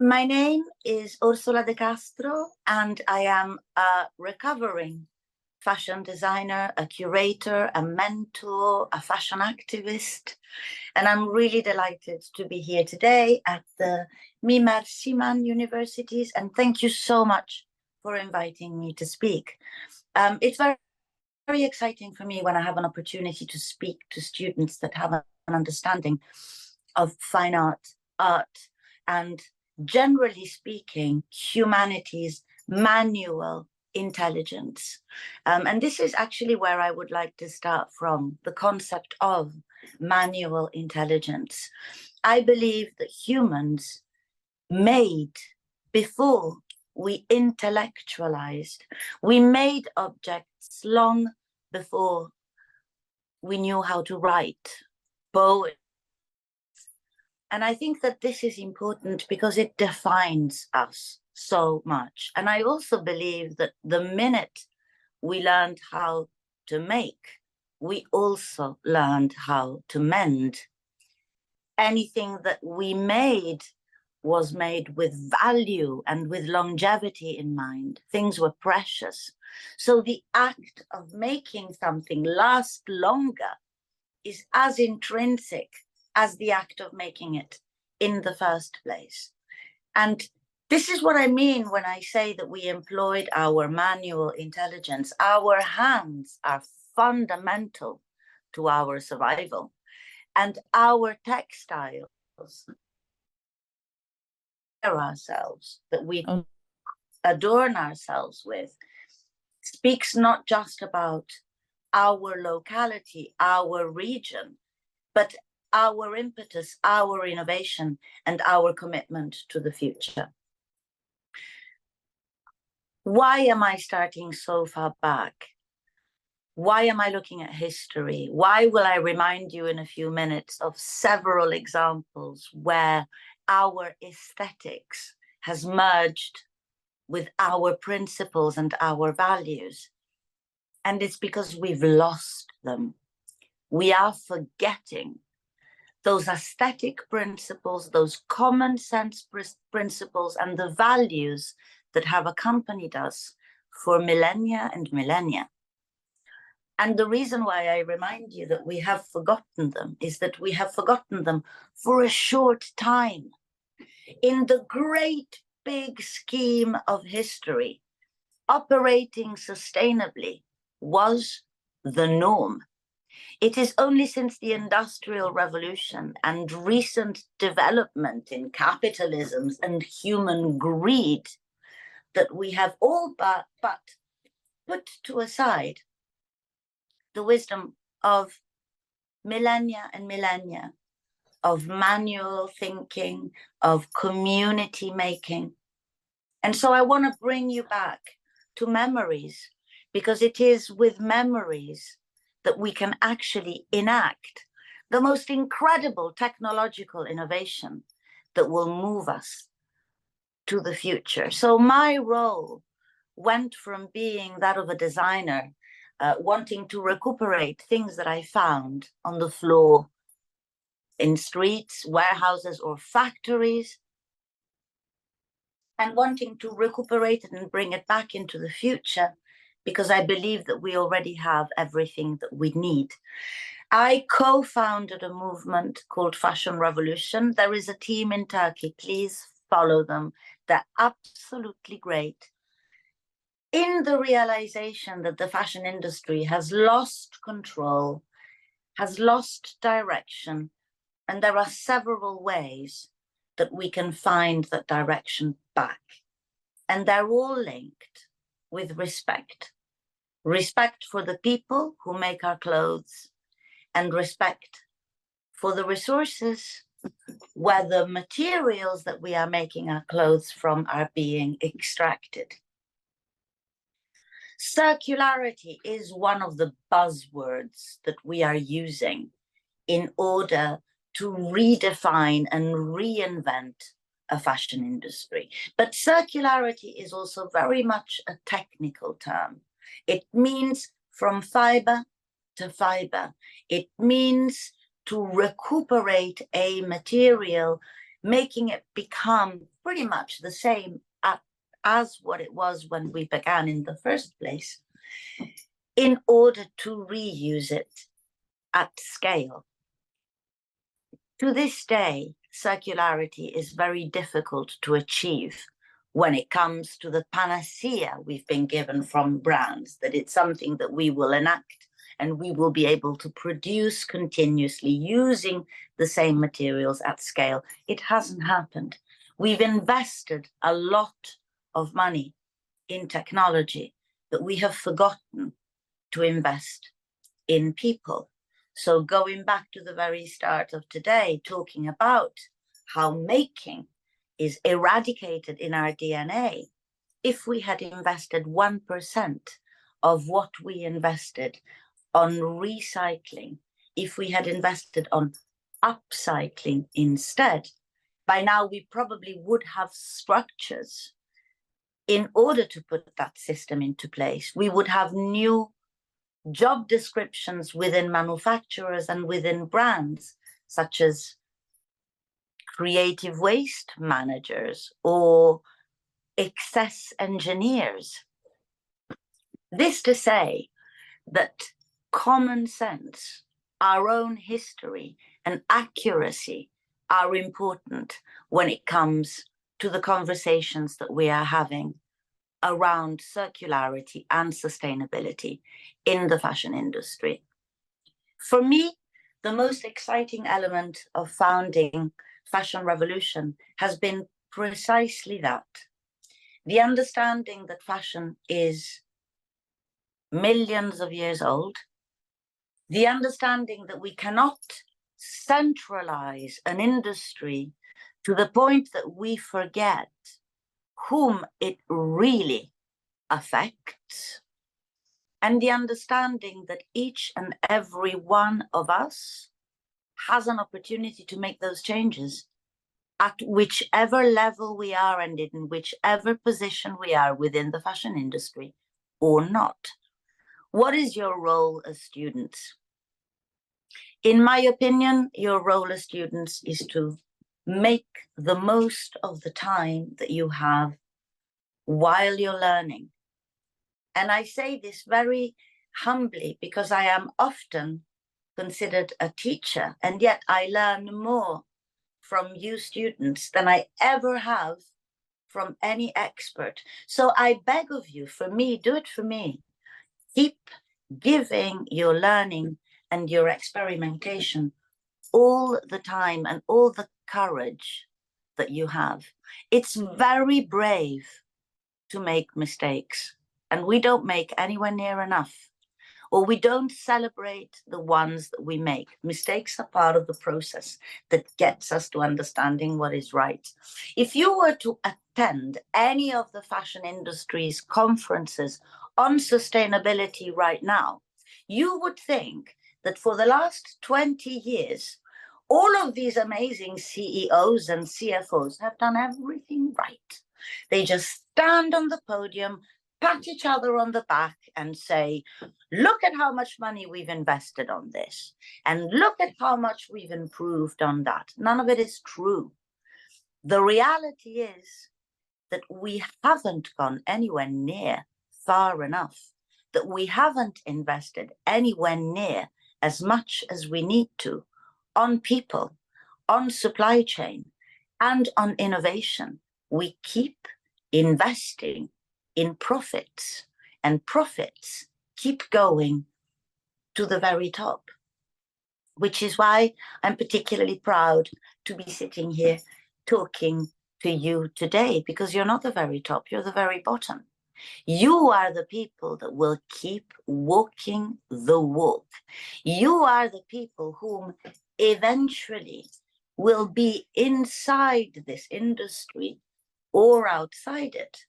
My name is Orsola de Castro, and I am a recovering fashion designer, a curator, a mentor, a fashion activist. And I'm really delighted to be here today at the Mimar Sinan universities. And thank you so much for inviting me to speak. Um, it's very, very exciting for me when I have an opportunity to speak to students that have an understanding of fine art, art, and generally speaking, humanity's manual intelligence. Um, and this is actually where I would like to start from the concept of manual intelligence. I believe that humans made before we intellectualized, we made objects long before we knew how to write poetry. And I think that this is important because it defines us so much. And I also believe that the minute we learned how to make, we also learned how to mend. Anything that we made was made with value and with longevity in mind. Things were precious. So the act of making something last longer is as intrinsic as the act of making it in the first place. And this is what I mean when I say that we employed our manual intelligence. Our hands are fundamental to our survival. And our textiles ourselves, that we oh. adorn ourselves with, speaks not just about our locality, our region, but our impetus, our innovation, and our commitment to the future why am I starting so far back? Why am I looking at history? Why will I remind you in a few minutes of several examples where our aesthetics has merged with our principles and our values? And it's because we've lost them. We are forgetting those aesthetic principles, those common sense principles, and the values that have accompanied us for millennia and millennia. And the reason why I remind you that we have forgotten them is that we have forgotten them for a short time. In the great big scheme of history, operating sustainably was the norm. It is only since the Industrial Revolution and recent development in capitalism and human greed that we have all but, but put to aside the wisdom of millennia and millennia of manual thinking, of community making. And so I want to bring you back to memories because it is with memories that we can actually enact the most incredible technological innovation that will move us to the future. So my role went from being that of a designer, uh, wanting to recuperate things that I found on the floor in streets, warehouses, or factories, and wanting to recuperate it and bring it back into the future because I believe that we already have everything that we need. I co founded a movement called Fashion Revolution. There is a team in Turkey. Please follow them. They're absolutely great. In the realization that the fashion industry has lost control, has lost direction, and there are several ways that we can find that direction back. And they're all linked with respect respect for the people who make our clothes, and respect for the resources where the materials that we are making our clothes from are being extracted. Circularity is one of the buzzwords that we are using in order to redefine and reinvent a fashion industry. But circularity is also very much a technical term. It means from fiber to fiber. It means to recuperate a material, making it become pretty much the same as what it was when we began in the first place, in order to reuse it at scale. To this day, circularity is very difficult to achieve when it comes to the panacea we've been given from brands, that it's something that we will enact and we will be able to produce continuously using the same materials at scale. It hasn't mm. happened. We've invested a lot of money in technology, but we have forgotten to invest in people. So going back to the very start of today, talking about how making is eradicated in our DNA, if we had invested 1% of what we invested on recycling, if we had invested on upcycling instead, by now we probably would have structures in order to put that system into place. We would have new job descriptions within manufacturers and within brands, such as creative waste managers or excess engineers. This to say that common sense, our own history, and accuracy are important when it comes to the conversations that we are having around circularity and sustainability in the fashion industry. For me, the most exciting element of founding fashion revolution has been precisely that. The understanding that fashion is millions of years old, the understanding that we cannot centralize an industry to the point that we forget whom it really affects, and the understanding that each and every one of us has an opportunity to make those changes at whichever level we are and in whichever position we are within the fashion industry or not. What is your role as students? In my opinion, your role as students is to make the most of the time that you have while you're learning. And I say this very humbly because I am often considered a teacher, and yet I learn more from you students than I ever have from any expert. So I beg of you, for me, do it for me. Keep giving your learning and your experimentation all the time and all the courage that you have. It's very brave to make mistakes, and we don't make anywhere near enough or we don't celebrate the ones that we make. Mistakes are part of the process that gets us to understanding what is right. If you were to attend any of the fashion industry's conferences on sustainability right now, you would think that for the last 20 years, all of these amazing CEOs and CFOs have done everything right. They just stand on the podium, pat each other on the back and say, look at how much money we've invested on this, and look at how much we've improved on that. None of it is true. The reality is that we haven't gone anywhere near far enough, that we haven't invested anywhere near as much as we need to on people, on supply chain, and on innovation. We keep investing in profits, and profits keep going to the very top, which is why I'm particularly proud to be sitting here talking to you today, because you're not the very top, you're the very bottom. You are the people that will keep walking the walk. You are the people whom eventually will be inside this industry or outside it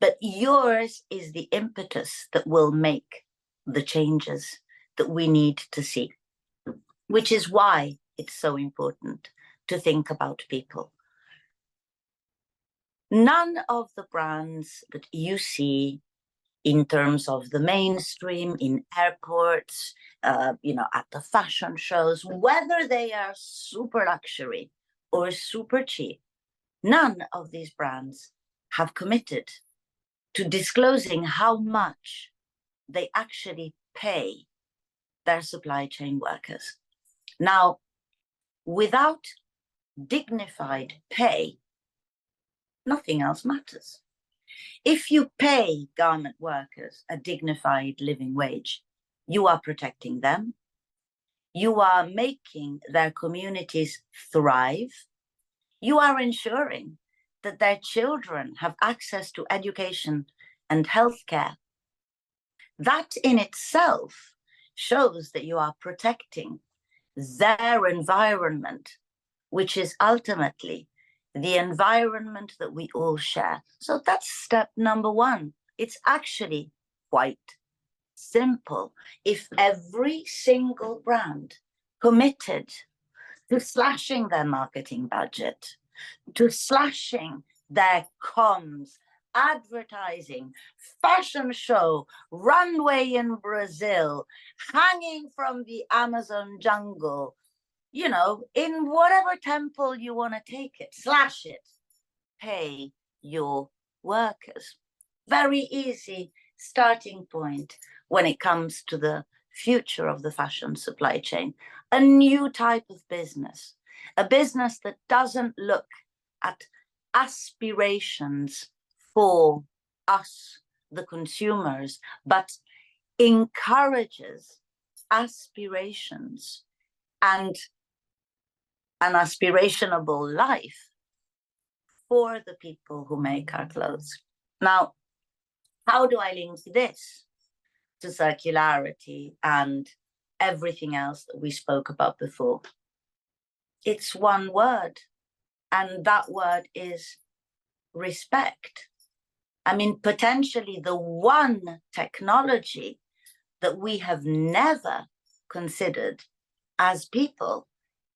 but yours is the impetus that will make the changes that we need to see, which is why it's so important to think about people. None of the brands that you see in terms of the mainstream in airports, uh, you know, at the fashion shows, whether they are super luxury or super cheap, none of these brands have committed to disclosing how much they actually pay their supply chain workers. Now, without dignified pay, nothing else matters. If you pay garment workers a dignified living wage, you are protecting them, you are making their communities thrive, you are ensuring that their children have access to education and healthcare. That in itself shows that you are protecting their environment, which is ultimately the environment that we all share. So that's step number one. It's actually quite simple. If every single brand committed to slashing their marketing budget, to slashing their comms, advertising, fashion show, runway in Brazil, hanging from the Amazon jungle, you know, in whatever temple you want to take it, slash it, pay your workers. Very easy starting point when it comes to the future of the fashion supply chain. A new type of business, a business that doesn't look at aspirations for us, the consumers, but encourages aspirations and an aspirationable life for the people who make our clothes. Now, how do I link this to circularity and everything else that we spoke about before? It's one word, and that word is respect. I mean, potentially the one technology that we have never considered as people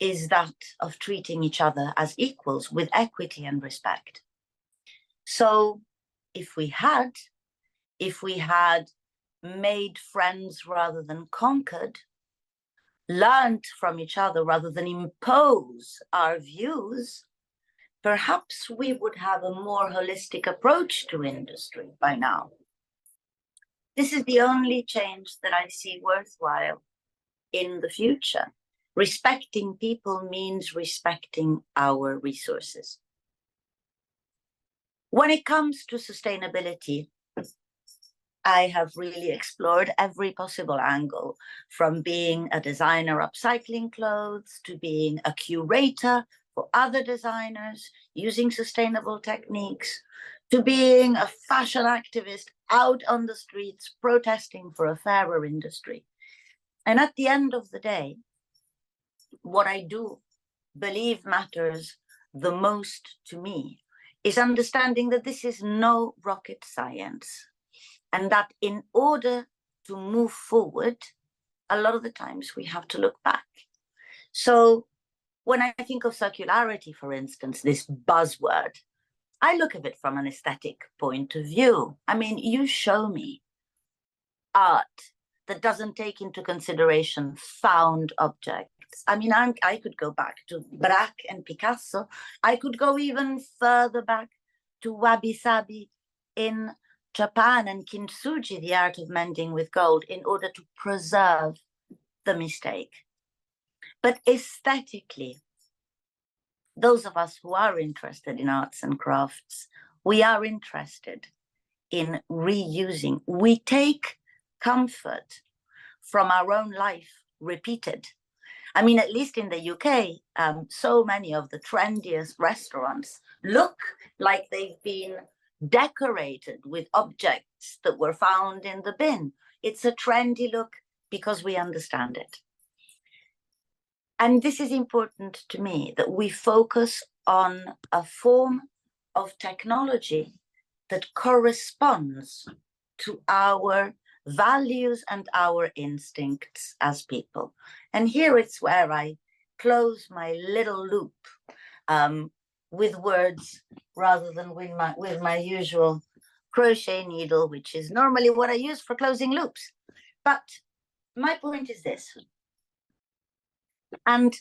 is that of treating each other as equals with equity and respect. So if we had, if we had made friends rather than conquered, learned from each other rather than impose our views, perhaps we would have a more holistic approach to industry by now. This is the only change that I see worthwhile in the future. Respecting people means respecting our resources. When it comes to sustainability, I have really explored every possible angle from being a designer upcycling clothes to being a curator for other designers using sustainable techniques to being a fashion activist out on the streets protesting for a fairer industry. And at the end of the day, what I do believe matters the most to me is understanding that this is no rocket science and that in order to move forward, a lot of the times we have to look back. So when I think of circularity, for instance, this buzzword, I look at it from an aesthetic point of view. I mean, you show me art that doesn't take into consideration found objects I mean, I, I could go back to Braque and Picasso. I could go even further back to Wabi Sabi in Japan and Kintsugi, the art of mending with gold, in order to preserve the mistake. But aesthetically, those of us who are interested in arts and crafts, we are interested in reusing. We take comfort from our own life repeated I mean, at least in the UK, um, so many of the trendiest restaurants look like they've been decorated with objects that were found in the bin. It's a trendy look because we understand it. And this is important to me that we focus on a form of technology that corresponds to our values and our instincts as people. And here it's where I close my little loop um, with words rather than with my, with my usual crochet needle, which is normally what I use for closing loops. But my point is this. And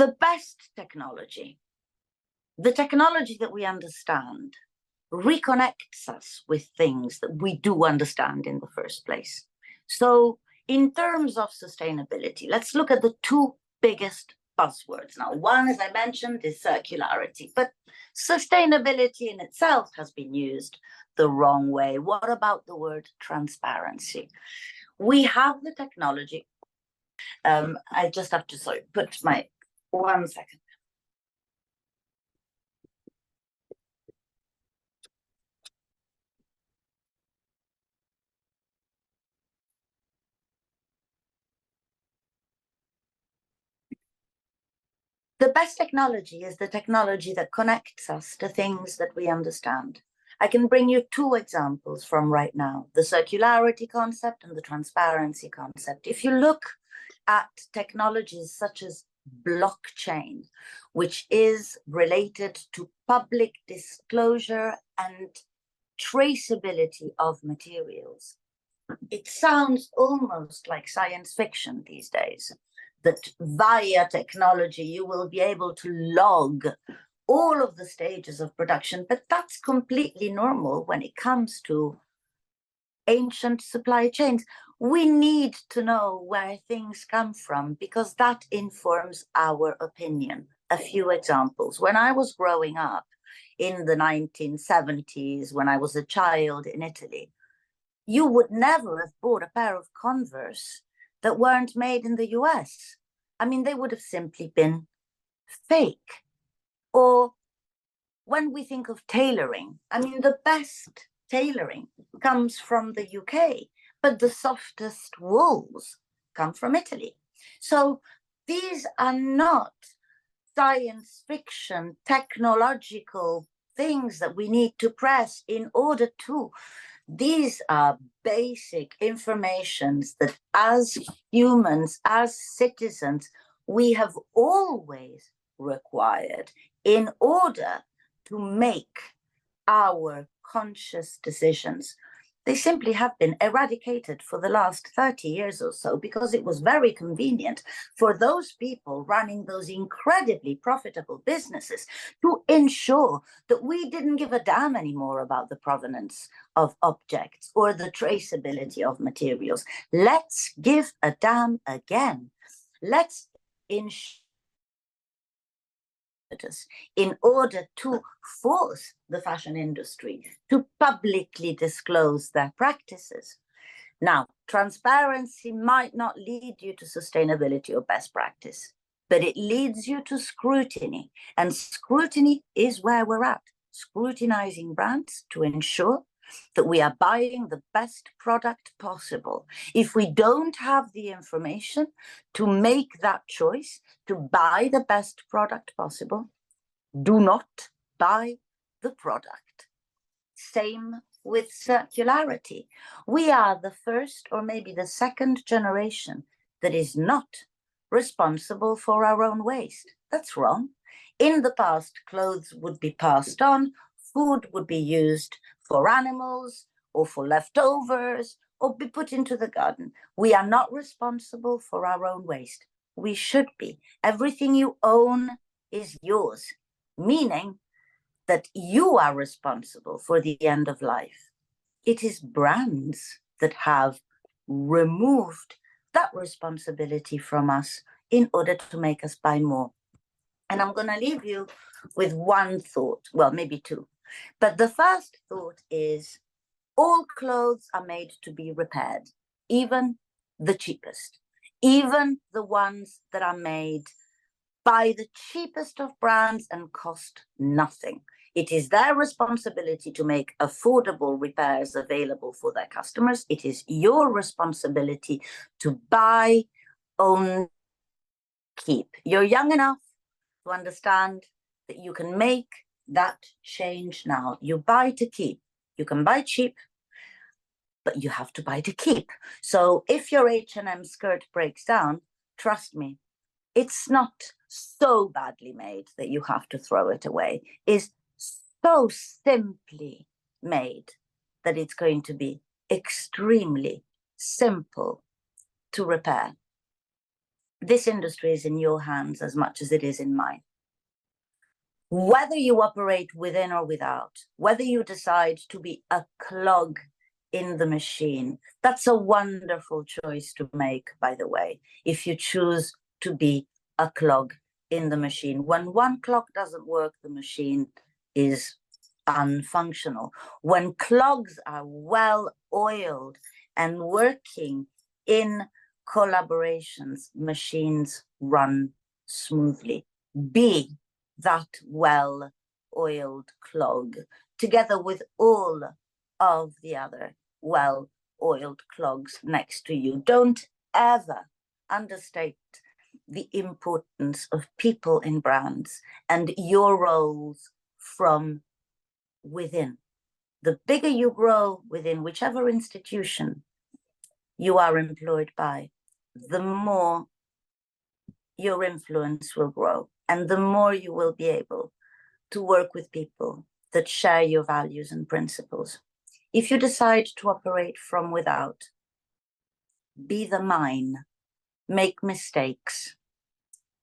The best technology, the technology that we understand, reconnects us with things that we do understand in the first place. So, in terms of sustainability, let's look at the two biggest buzzwords. Now, one, as I mentioned, is circularity, but sustainability in itself has been used the wrong way. What about the word transparency? We have the technology. Um, I just have to sorry, put my one second. The best technology is the technology that connects us to things that we understand. I can bring you two examples from right now the circularity concept and the transparency concept. If you look at technologies such as blockchain, which is related to public disclosure and traceability of materials, it sounds almost like science fiction these days that via technology you will be able to log all of the stages of production, but that's completely normal when it comes to ancient supply chains. We need to know where things come from because that informs our opinion. A few examples. When I was growing up in the 1970s, when I was a child in Italy, you would never have bought a pair of Converse that weren't made in the US. I mean, they would have simply been fake. Or when we think of tailoring, I mean, the best tailoring comes from the UK, but the softest wools come from Italy. So these are not science fiction, technological things that we need to press in order to these are basic informations that as humans, as citizens, we have always required in order to make our conscious decisions they simply have been eradicated for the last 30 years or so because it was very convenient for those people running those incredibly profitable businesses to ensure that we didn't give a damn anymore about the provenance of objects or the traceability of materials. Let's give a damn again. Let's ensure in order to force the fashion industry to publicly disclose their practices. Now, transparency might not lead you to sustainability or best practice, but it leads you to scrutiny. And scrutiny is where we're at, scrutinizing brands to ensure that we are buying the best product possible. If we don't have the information to make that choice to buy the best product possible, do not buy the product. Same with circularity. We are the first or maybe the second generation that is not responsible for our own waste. That's wrong. In the past, clothes would be passed on, food would be used for animals or for leftovers or be put into the garden. We are not responsible for our own waste. We should be. Everything you own is yours, meaning that you are responsible for the end of life. It is brands that have removed that responsibility from us in order to make us buy more. And I'm going to leave you with one thought, well, maybe two. But the first thought is all clothes are made to be repaired, even the cheapest, even the ones that are made by the cheapest of brands and cost nothing. It is their responsibility to make affordable repairs available for their customers. It is your responsibility to buy, own, keep. You're young enough to understand that you can make that change now. You buy to keep. You can buy cheap, but you have to buy to keep. So if your H&M skirt breaks down, trust me, it's not so badly made that you have to throw it away. It's so simply made that it's going to be extremely simple to repair. this industry is in your hands as much as it is in mine. Whether you operate within or without, whether you decide to be a clog in the machine, that's a wonderful choice to make, by the way, if you choose to be a clog in the machine. When one clock doesn't work, the machine is unfunctional. When clogs are well oiled and working in collaborations, machines run smoothly. Be that well oiled clog together with all of the other well oiled clogs next to you. Don't ever understate the importance of people in brands and your roles from within. The bigger you grow within whichever institution you are employed by, the more your influence will grow and the more you will be able to work with people that share your values and principles. If you decide to operate from without, be the mine, make mistakes,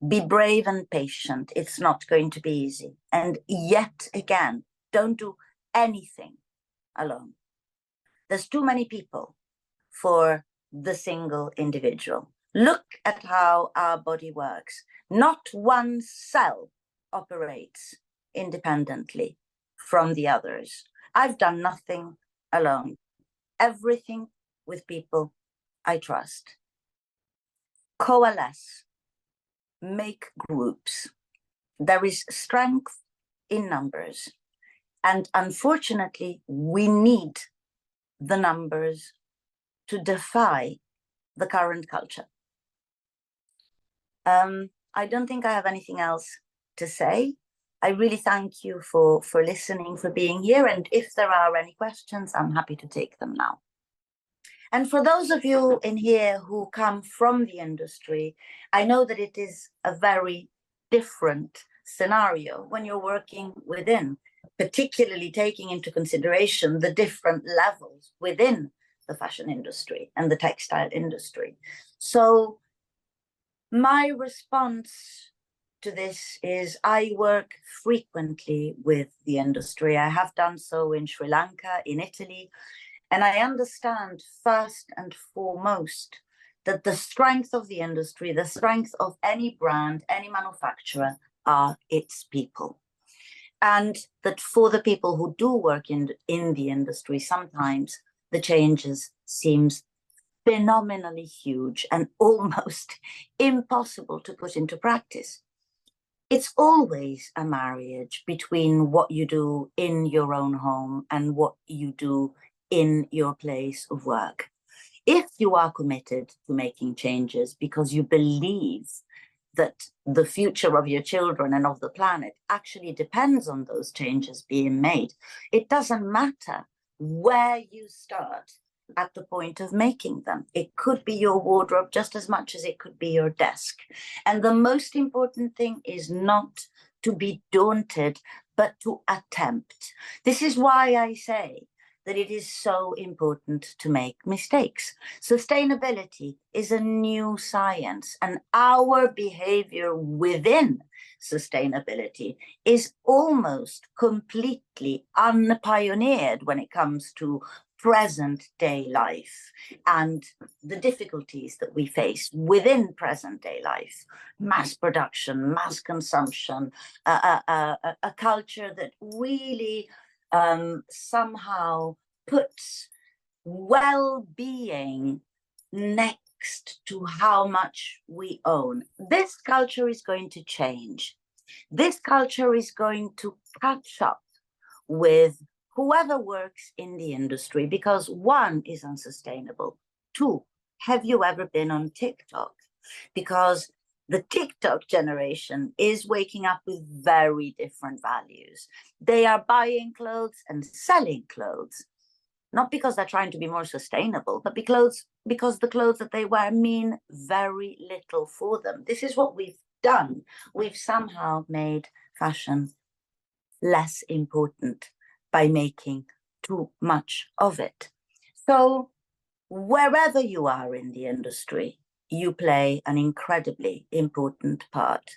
be brave and patient. It's not going to be easy. And yet again, don't do anything alone. There's too many people for the single individual. Look at how our body works. Not one cell operates independently from the others. I've done nothing alone, everything with people I trust. Coalesce, make groups. There is strength in numbers. And unfortunately, we need the numbers to defy the current culture. Um, I don't think I have anything else to say. I really thank you for, for listening, for being here. And if there are any questions, I'm happy to take them now. And for those of you in here who come from the industry, I know that it is a very different scenario when you're working within, particularly taking into consideration the different levels within the fashion industry and the textile industry. So my response to this is I work frequently with the industry. I have done so in Sri Lanka, in Italy, and I understand first and foremost that the strength of the industry, the strength of any brand, any manufacturer are its people. And that for the people who do work in, in the industry, sometimes the changes seems phenomenally huge and almost impossible to put into practice. It's always a marriage between what you do in your own home and what you do in your place of work. If you are committed to making changes because you believe that the future of your children and of the planet actually depends on those changes being made, it doesn't matter where you start at the point of making them. It could be your wardrobe just as much as it could be your desk. And the most important thing is not to be daunted, but to attempt. This is why I say that it is so important to make mistakes. Sustainability is a new science, and our behavior within sustainability is almost completely unpioneered when it comes to present day life and the difficulties that we face within present day life mass production mass consumption a, culture that really um, somehow puts well-being next to how much we own. This culture is going to change. This culture is going to catch up with whoever works in the industry because one is unsustainable. Two, have you ever been on TikTok? Because the TikTok generation is waking up with very different values. They are buying clothes and selling clothes, not because they're trying to be more sustainable, but because, because the clothes that they wear mean very little for them. This is what we've done. We've somehow made fashion less important by making too much of it. So wherever you are in the industry, you play an incredibly important part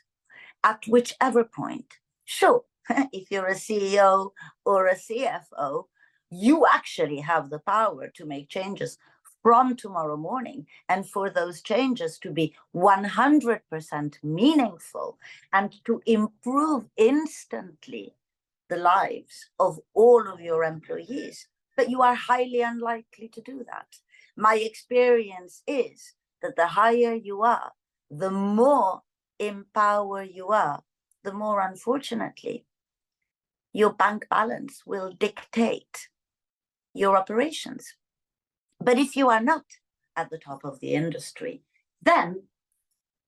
at whichever point. Sure, if you're a CEO or a CFO, you actually have the power to make changes from tomorrow morning and for those changes to be 100% meaningful and to improve instantly the lives of all of your employees. But you are highly unlikely to do that. My experience is that the higher you are, the more empower you are, the more unfortunately your bank balance will dictate your operations. But if you are not at the top of the industry, then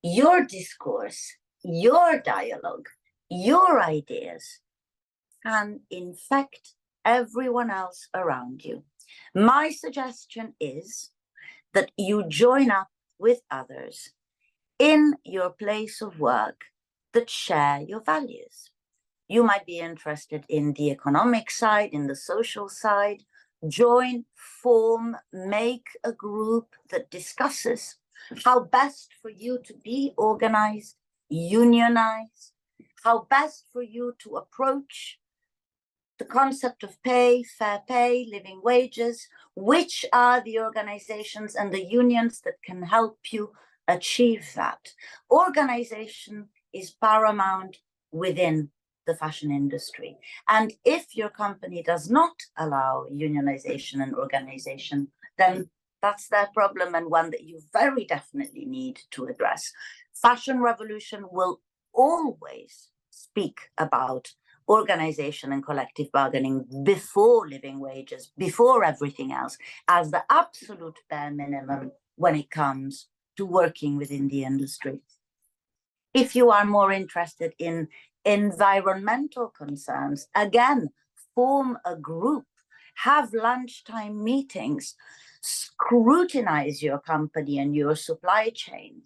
your discourse, your dialogue, your ideas can infect everyone else around you. My suggestion is that you join up with others in your place of work that share your values. You might be interested in the economic side, in the social side, join, form, make a group that discusses how best for you to be organized, unionized, how best for you to approach the concept of pay, fair pay, living wages, which are the organizations and the unions that can help you achieve that. Organization is paramount within the fashion industry. And if your company does not allow unionization and organization, then that's their problem and one that you very definitely need to address. Fashion Revolution will always speak about organization and collective bargaining before living wages, before everything else, as the absolute bare minimum when it comes to working within the industry. If you are more interested in environmental concerns, again, form a group, have lunchtime meetings, scrutinize your company and your supply chain,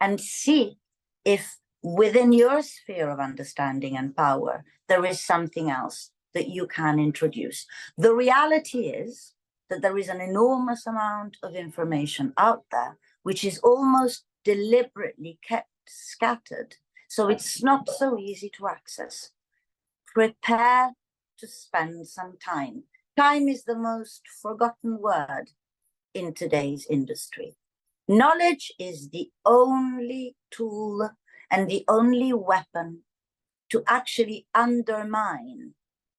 and see if within your sphere of understanding and power, there is something else that you can introduce. The reality is that there is an enormous amount of information out there, which is almost deliberately kept scattered so it's not so easy to access. Prepare to spend some time. Time is the most forgotten word in today's industry. Knowledge is the only tool and the only weapon to actually undermine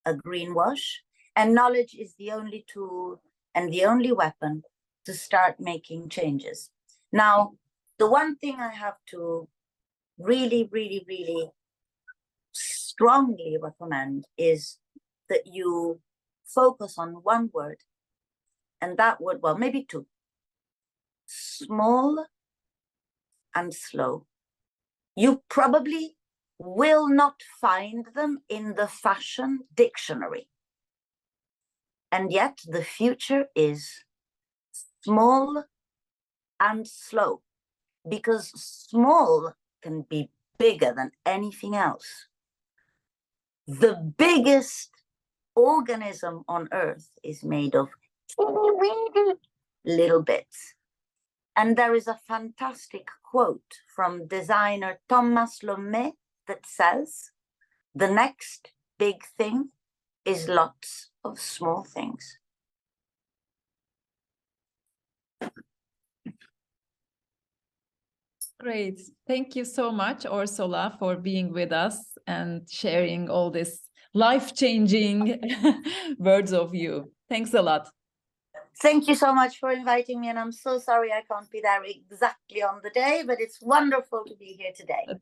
a greenwash. And knowledge is the only tool and the only weapon to start making changes. Now, the one thing I have to really, really, really strongly recommend is that you focus on one word. And that word, well, maybe two. Small and slow. You probably will not find them in the fashion dictionary. And yet the future is small and slow because small can be bigger than anything else. The biggest organism on earth is made of little bits. And there is a fantastic quote from designer Thomas Lommée that says, the next big thing is lots of small things. Great. Thank you so much, Orsola, for being with us and sharing all this life-changing words of you. Thanks a lot. Thank you so much for inviting me, and I'm so sorry I can't be there exactly on the day, but it's wonderful to be here today.